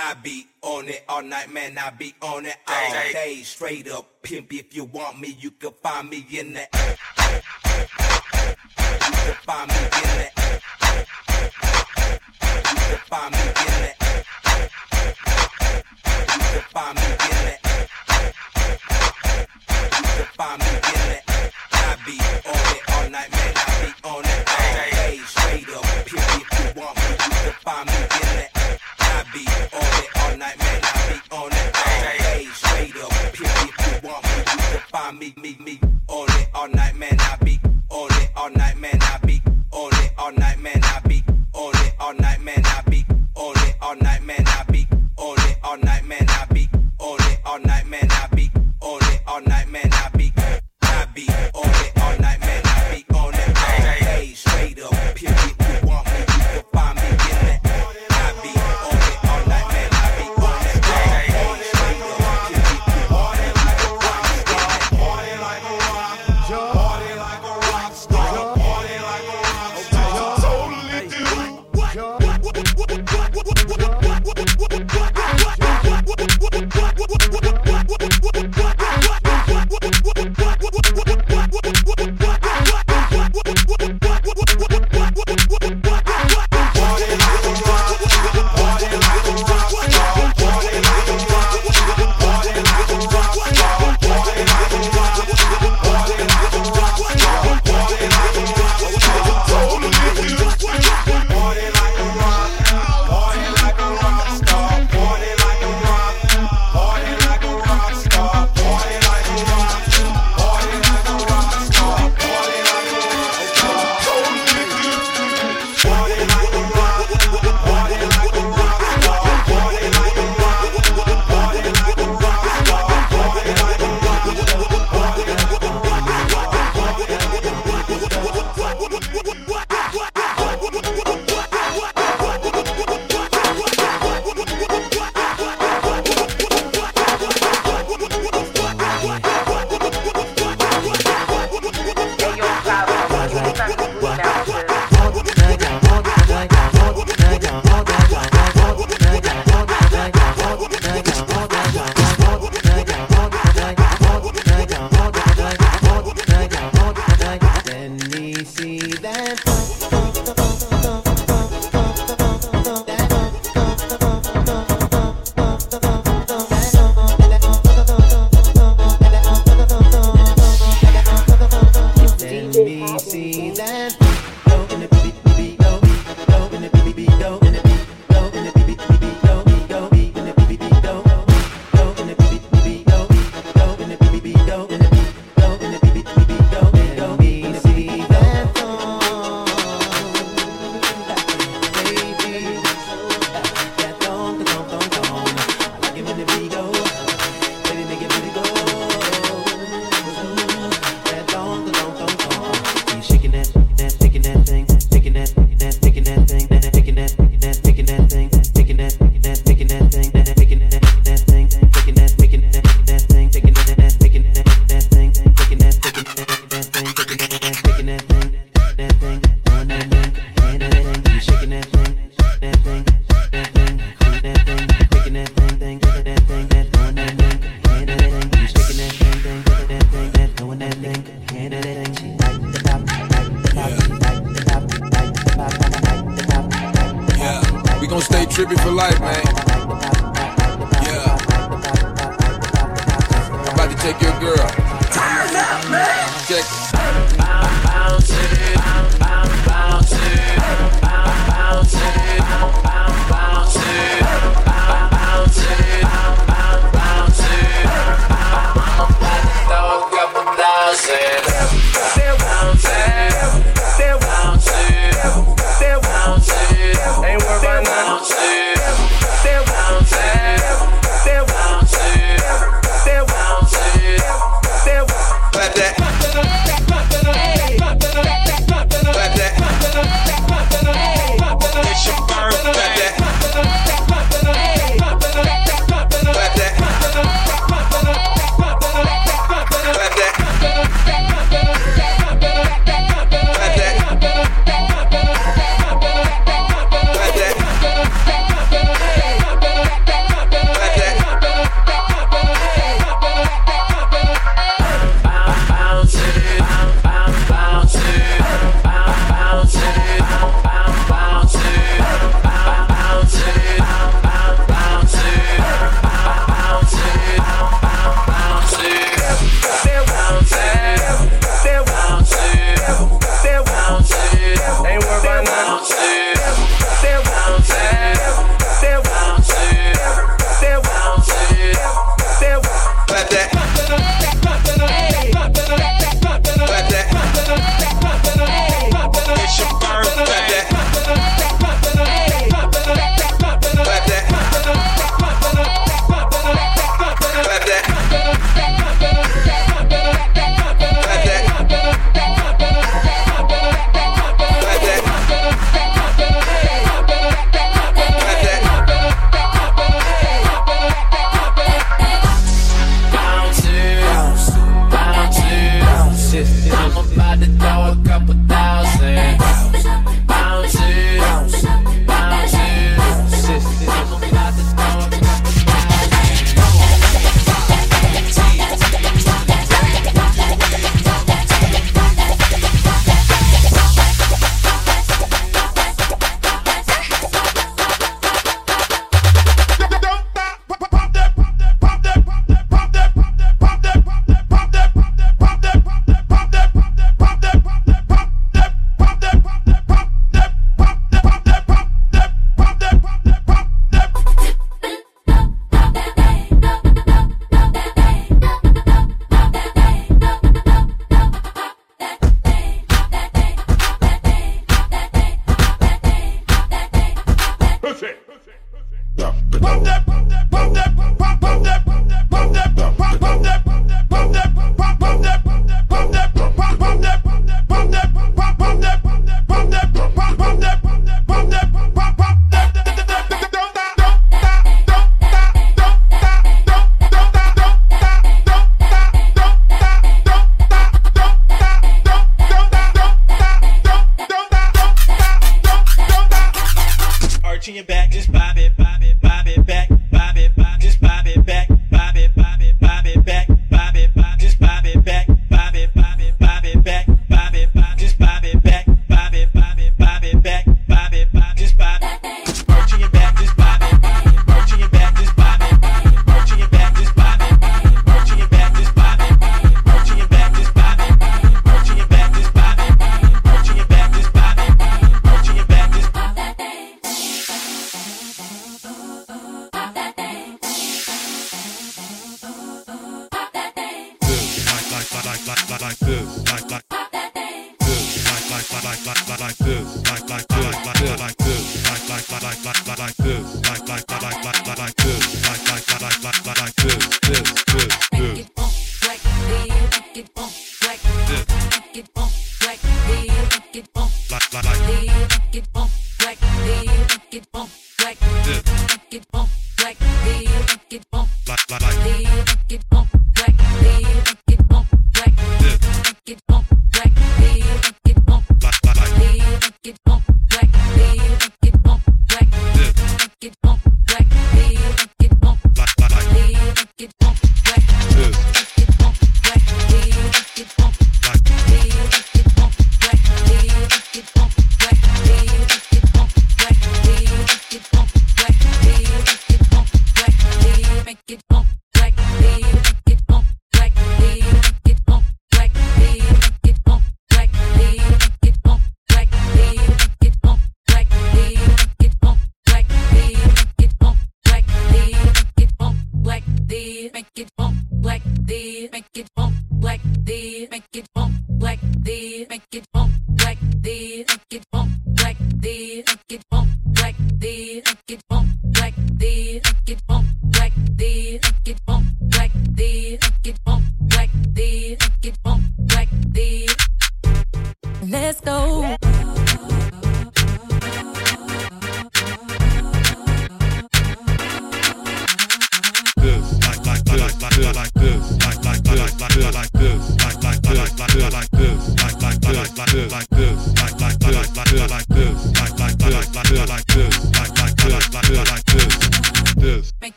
I be on it all night, man. I be on it all day. Straight up pimp. If you want me, you can find me in the. You can find me in the. You can find me in the. You can find me in the. You can find me in the. I be on it all night, man. I be on it all day. Straight up pimp. If you want me, you can find me in the. find me, me, me.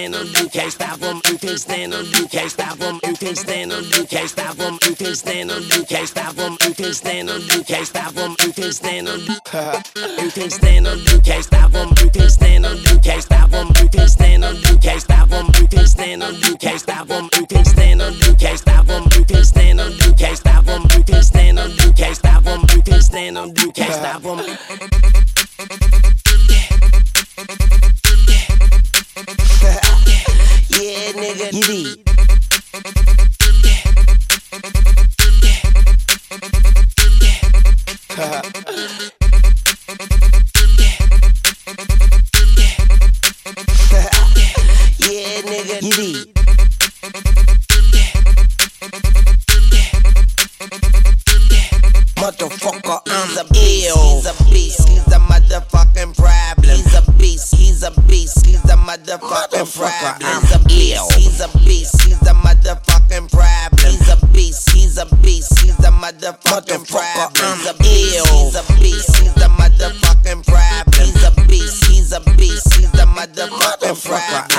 stand them, you can't stop them, you can't stand them, you can't stop them, you can't stand them, you can't stop them, you can't stand them, you can't stop them, you can't stand them, you can't stop them, you can't stand them, you can't stand them, you can't stop them, you can't about the motherfucker.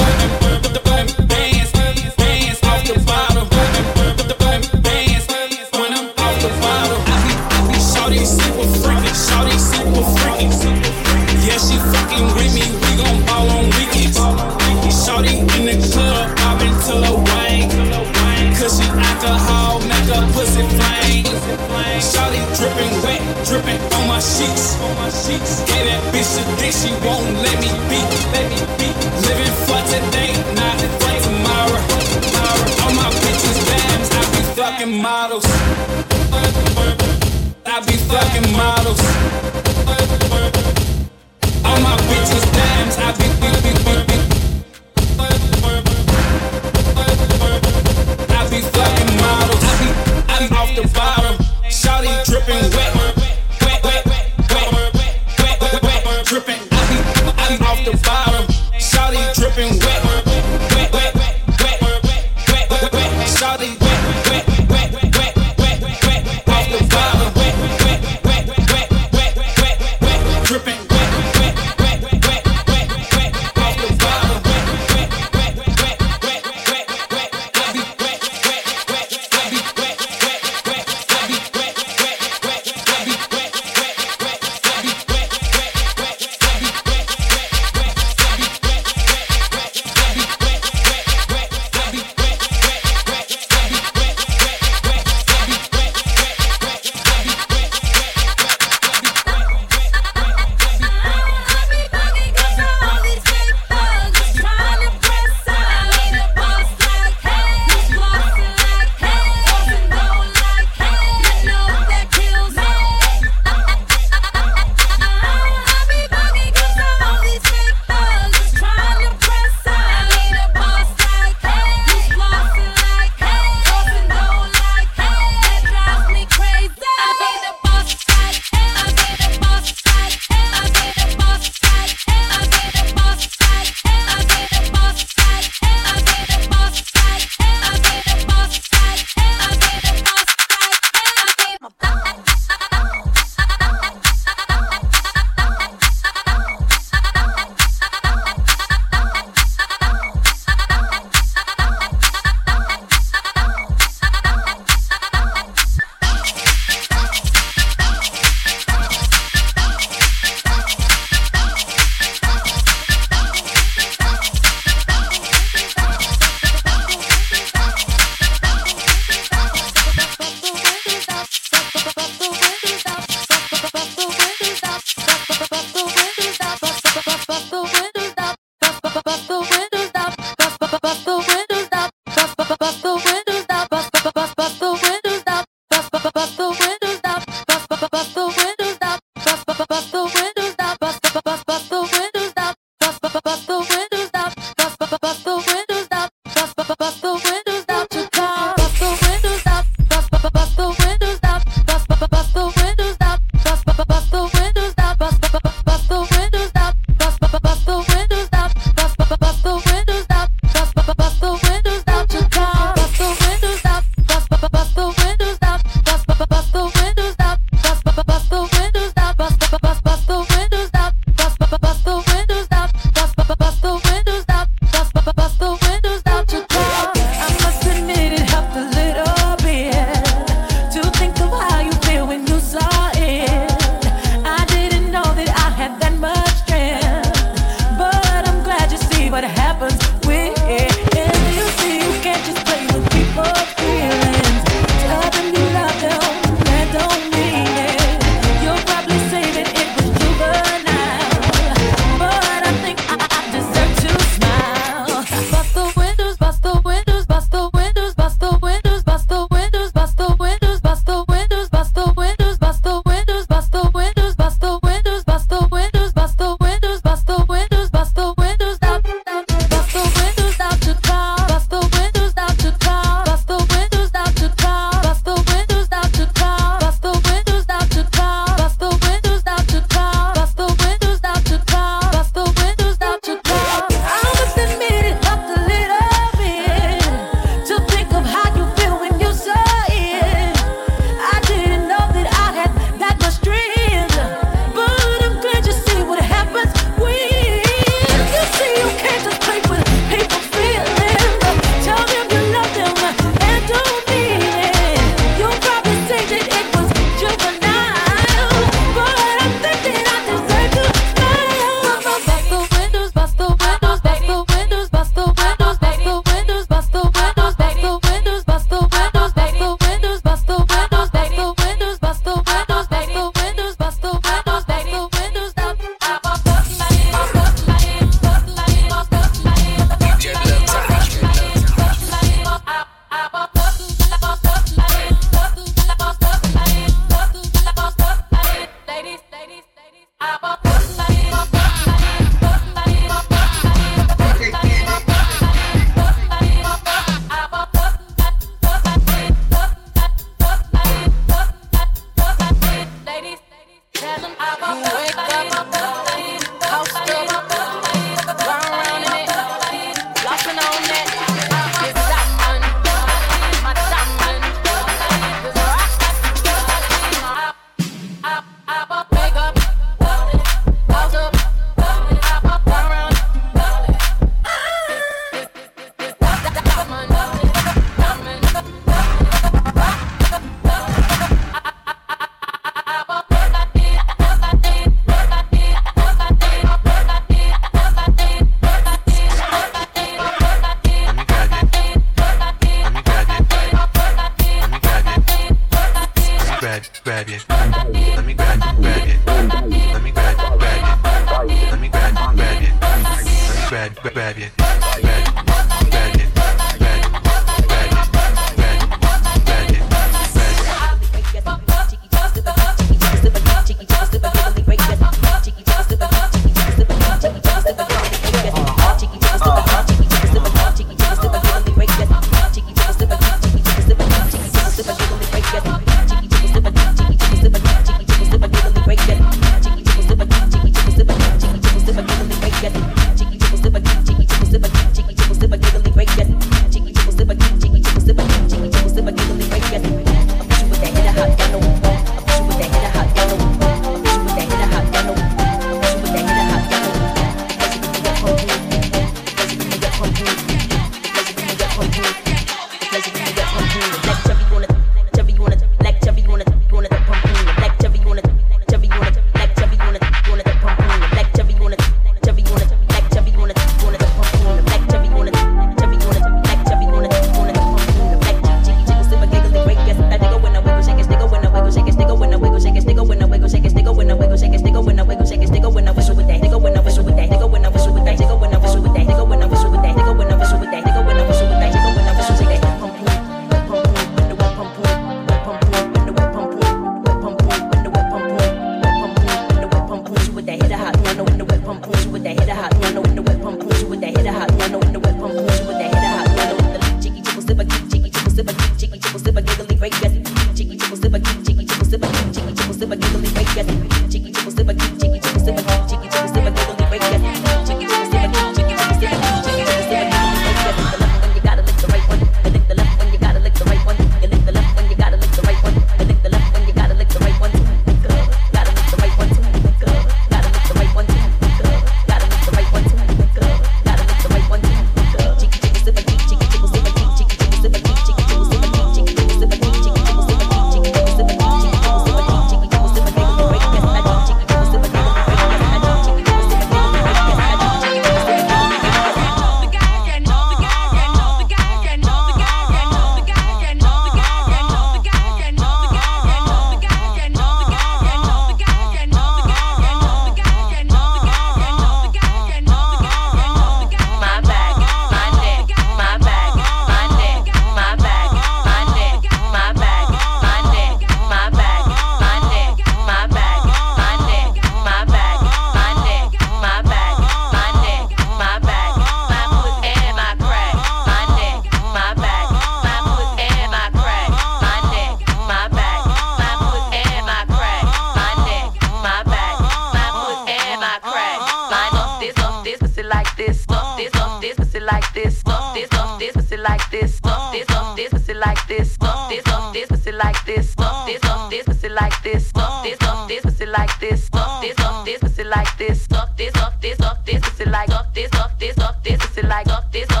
This. this, fuck this, pussy like this. This. this, fuck this, pussy like this. This. this, fuck this, pussy like this. This. this, fuck this, pussy like this. This. this, fuck this, fuck this, pussy like. this. this, This. this, fuck this, pussy like. Fuck this.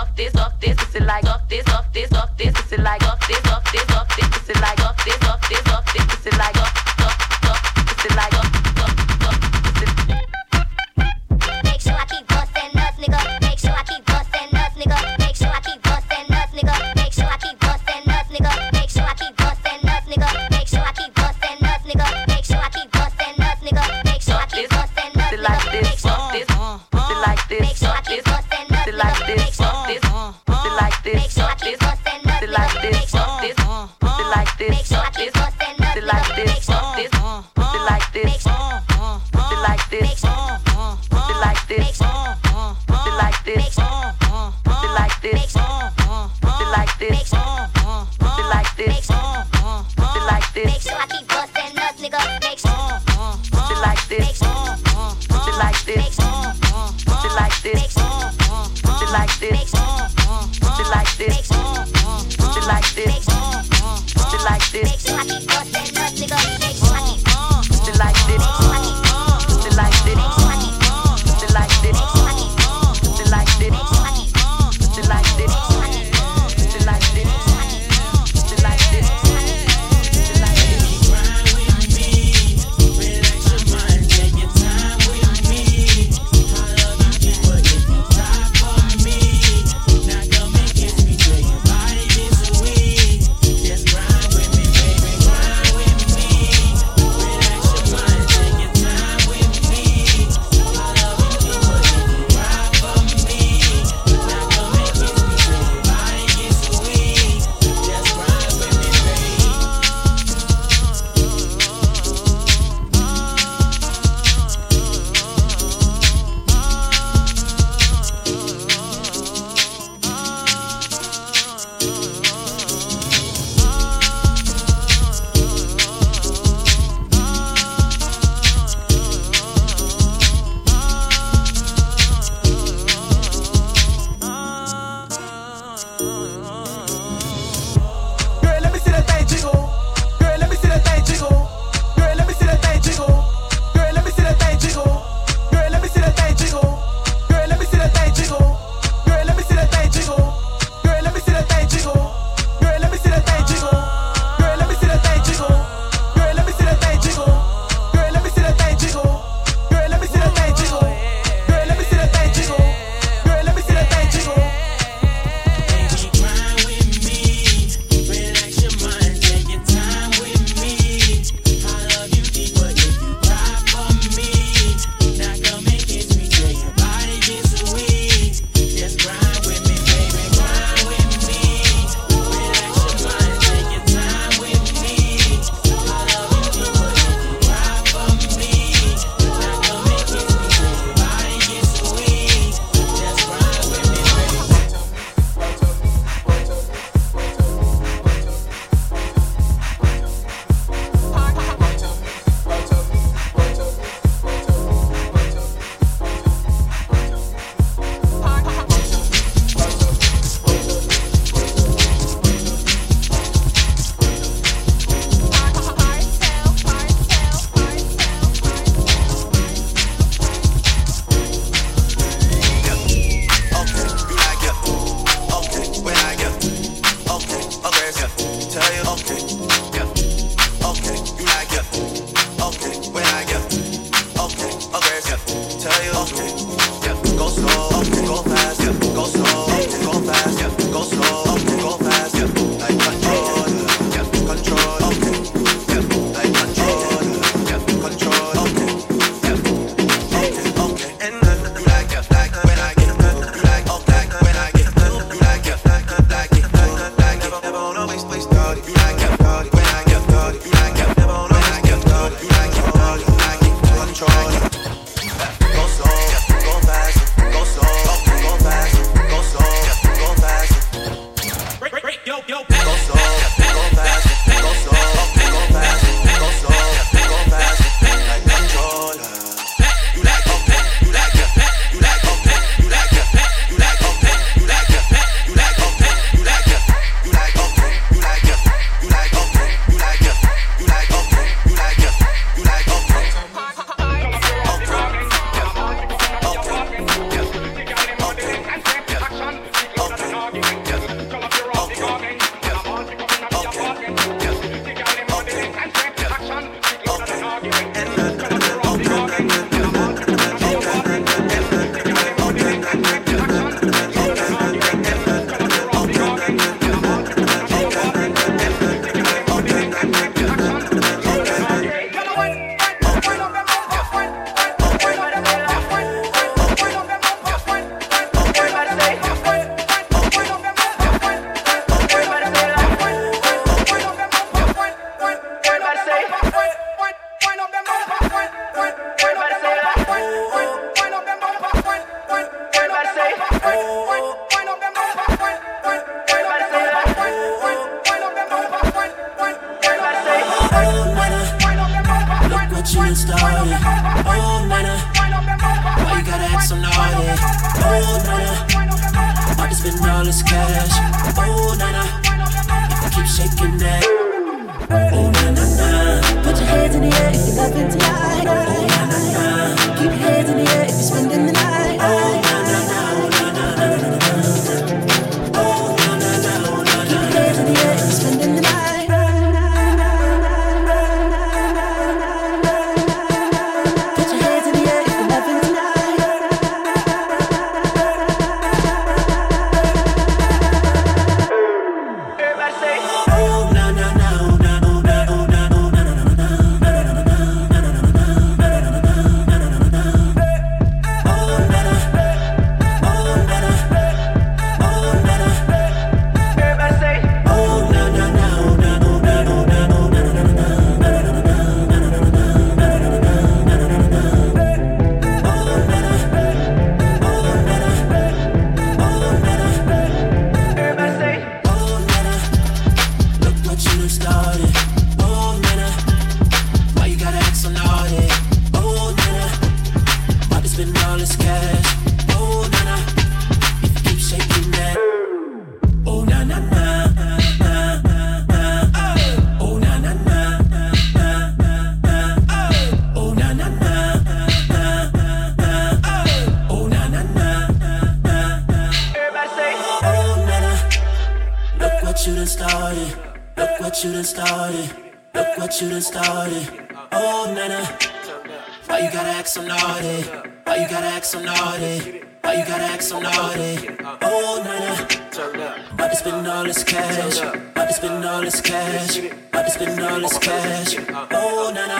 this cash. I just spend all this cash. I just spend all this cash. Oh, na na.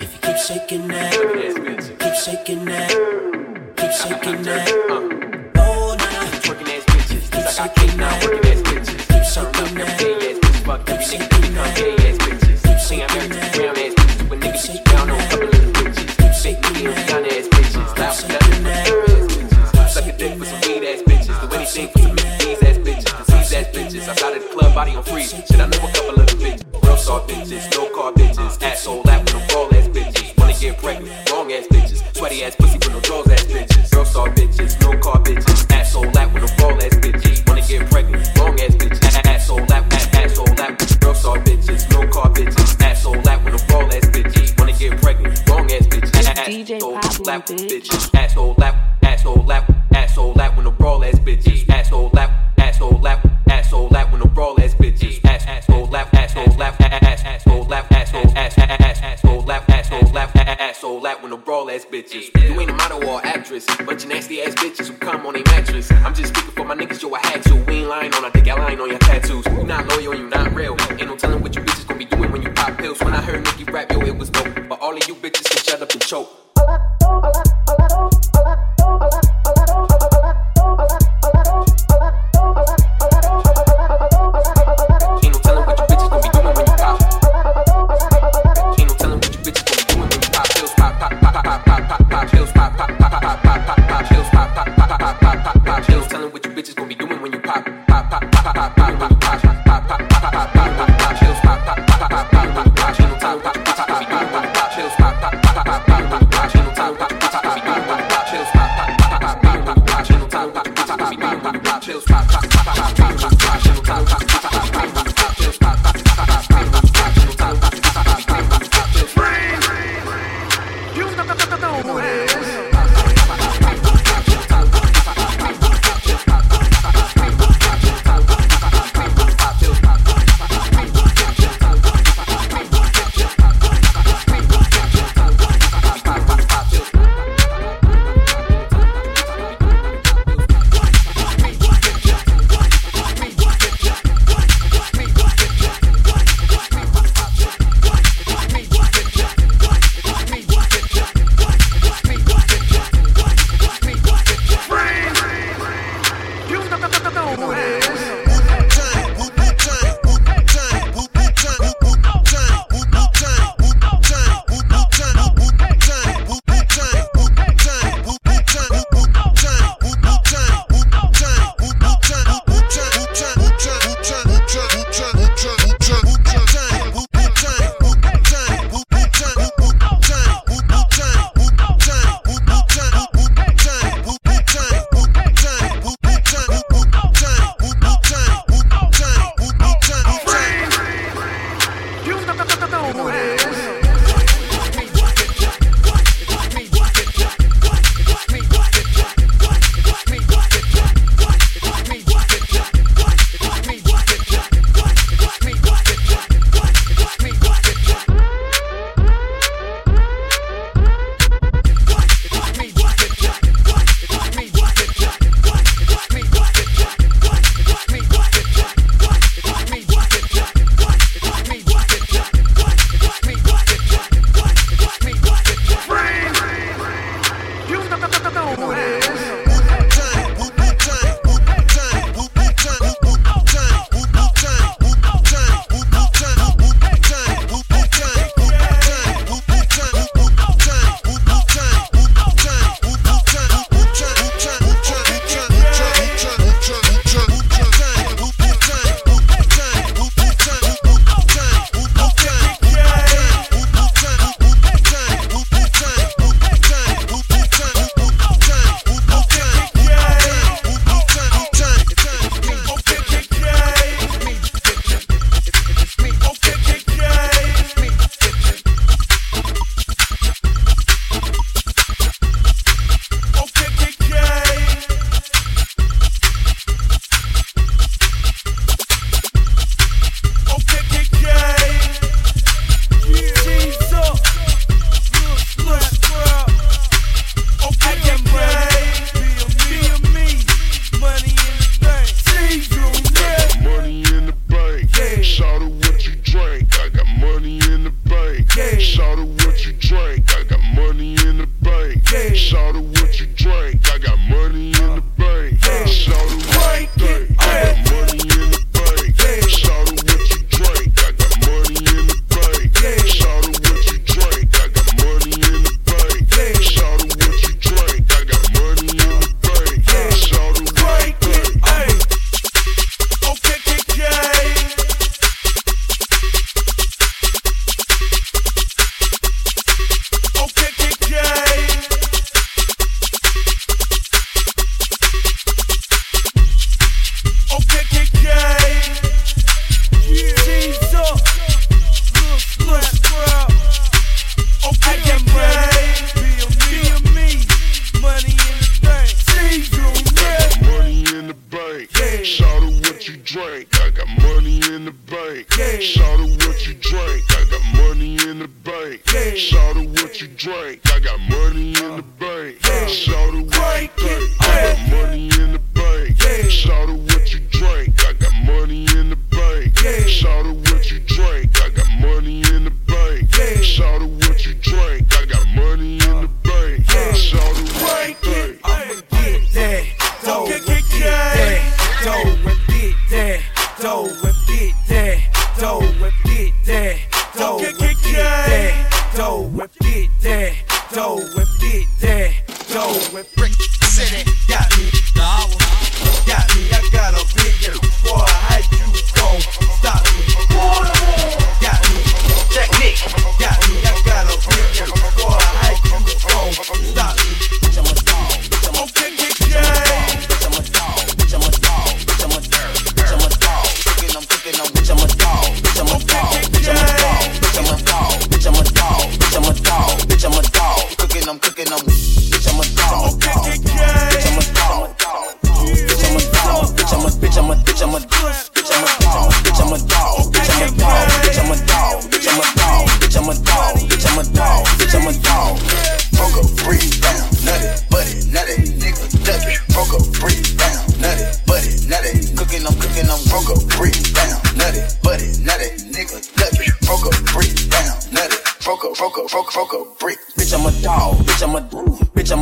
If you keep shaking that, keep shaking that, keep shaking that. Oh, na na. Keep shaking that, keep shaking that, keep shaking that. bitches. Shit, I know a couple of bitches. Real soft bitches, no car bitches. Asshole lap with them ball ass bitches. Wanna get pregnant, wrong ass bitches. Sweaty ass pussy with no draws ass bitches. Real soft bitches, no car bitches.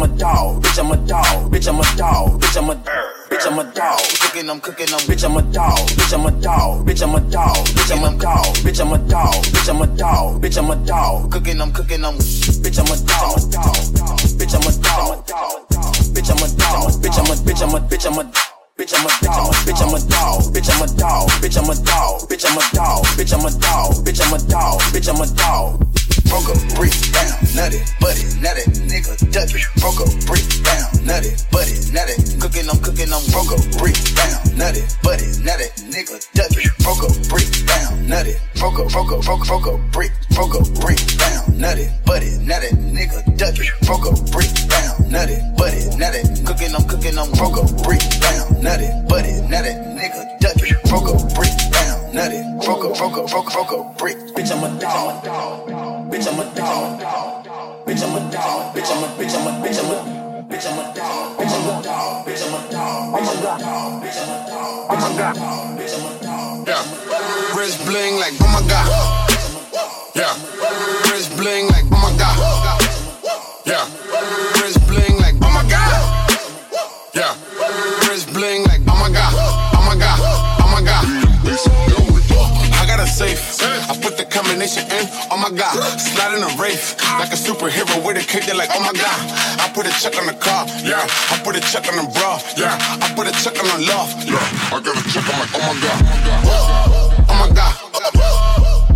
I'm a dog, bitch, I'm a dog, bitch, I'm a dog, bitch, I'm a bitch, I'm a dog. Cooking, I'm cooking, I'm bitch, I'm a dog, bitch, I'm a dog, bitch, I'm a dog, bitch, I'm a dog, bitch, I'm a dog, bitch, I'm a dog, bitch, I'm a dog. Cooking, I'm cooking, I'm bitch, I'm a dog, bitch, I'm a dog, bitch, I'm a dog, bitch, I'm a bitch, I'm a bitch, I'm a Bitch, I'm a dog, bitch, I'm a dog, bitch, I'm a dog, bitch, I'm a dog, bitch, I'm a dog, bitch, I'm a dog, bitch, I'm a dog, bitch, I'm a dog broke a brick down, nutty, buddy, nutty, nigga, duck broke a brick down, nutty, buddy, nutty, cooking, I'm cooking, I'm broke a brick down, nutty, buddy, nutty, nigga, duck broke a brick down, nutty, broke a, broke a, broke, broke a brick, broke a brick down, nutty, buddy, nutty, nigga, duck broke a brick down, nutty, buddy, nutty, cooking, I'm cooking, I'm broke a brick down, nutty, buddy, nutty, nigga, duck broke a brick down, nutty, broke a, broke a, broke, broke a brick, bitch, I'm a dog, bitch, I'm a dog, bitch, I'm a dog, bitch, I'm a, bitch, I'm a, bitch, I'm a. Bitch, I'm a dog. Bitch, I'm a dog. Bitch, I'm a dog. Bitch, I'm a dog. Bitch, I'm a dog. Bitch, I'm a dog. Bitch, I'm a dog. Yeah. Wrist bling like, oh my god. Yeah. Wrist bling like, combination in. Oh my god. Slide in a wraith. Like a superhero with a kick. They're like, oh my god. I put a check on the car. Yeah. I put a check on the bra. Yeah. I put a check on the loft. Yeah. I got a check. I'm like, oh my god. Oh my god.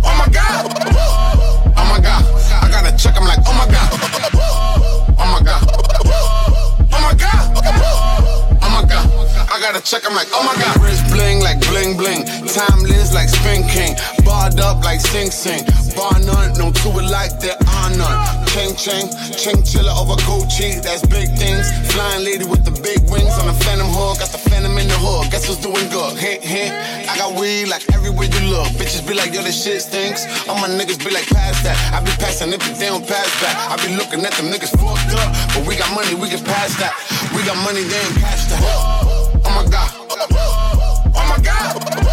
Oh my god. Oh my god. I got a check. I'm like, oh my god. Oh my god. Oh my god. Oh my god. I got a check. I'm like, oh my god. Wrist bling like bling bling. Timeless like Spin King. Barred up like Sing Sing. Bar none, no two alike, there are none. Ching ching, ching chiller over Gucci. That's big things. Flying lady with the big wings on the Phantom hood. Got the Phantom in the hood. Guess who's doing good? Hint hint. I got weed like everywhere you look. Bitches be like, yo, this shit stinks. All my niggas be like, pass that. I be passing it, but they don't pass back. I be looking at them niggas fucked up, but we got money, we can pass that. We got money, they ain't cash that. Oh my god. Oh my god.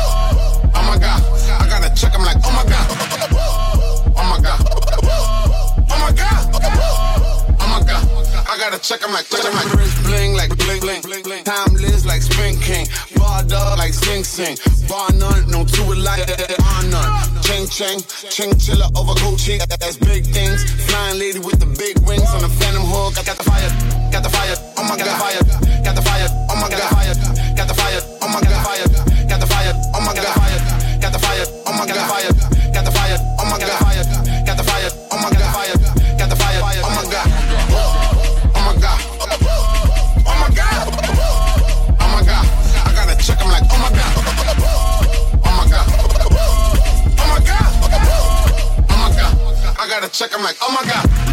Got a check. I'm like, I'm like, wrist bling like bling bling bling bling. Timeless like Spin King. Barred up like Sing Sing. Bar none, no two alike, are none. Ching ching, ching chiller over Gucci. That's big things. Flying lady with the big wings on the Phantom hood. Got, got the fire, got the fire. Oh my god, fire. Got the fire. Oh my god, fire. Got the fire. Oh my god, fire. Got the fire. Oh my god, fire. Got check. I'm like, oh my god.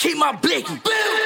Keep my blicky.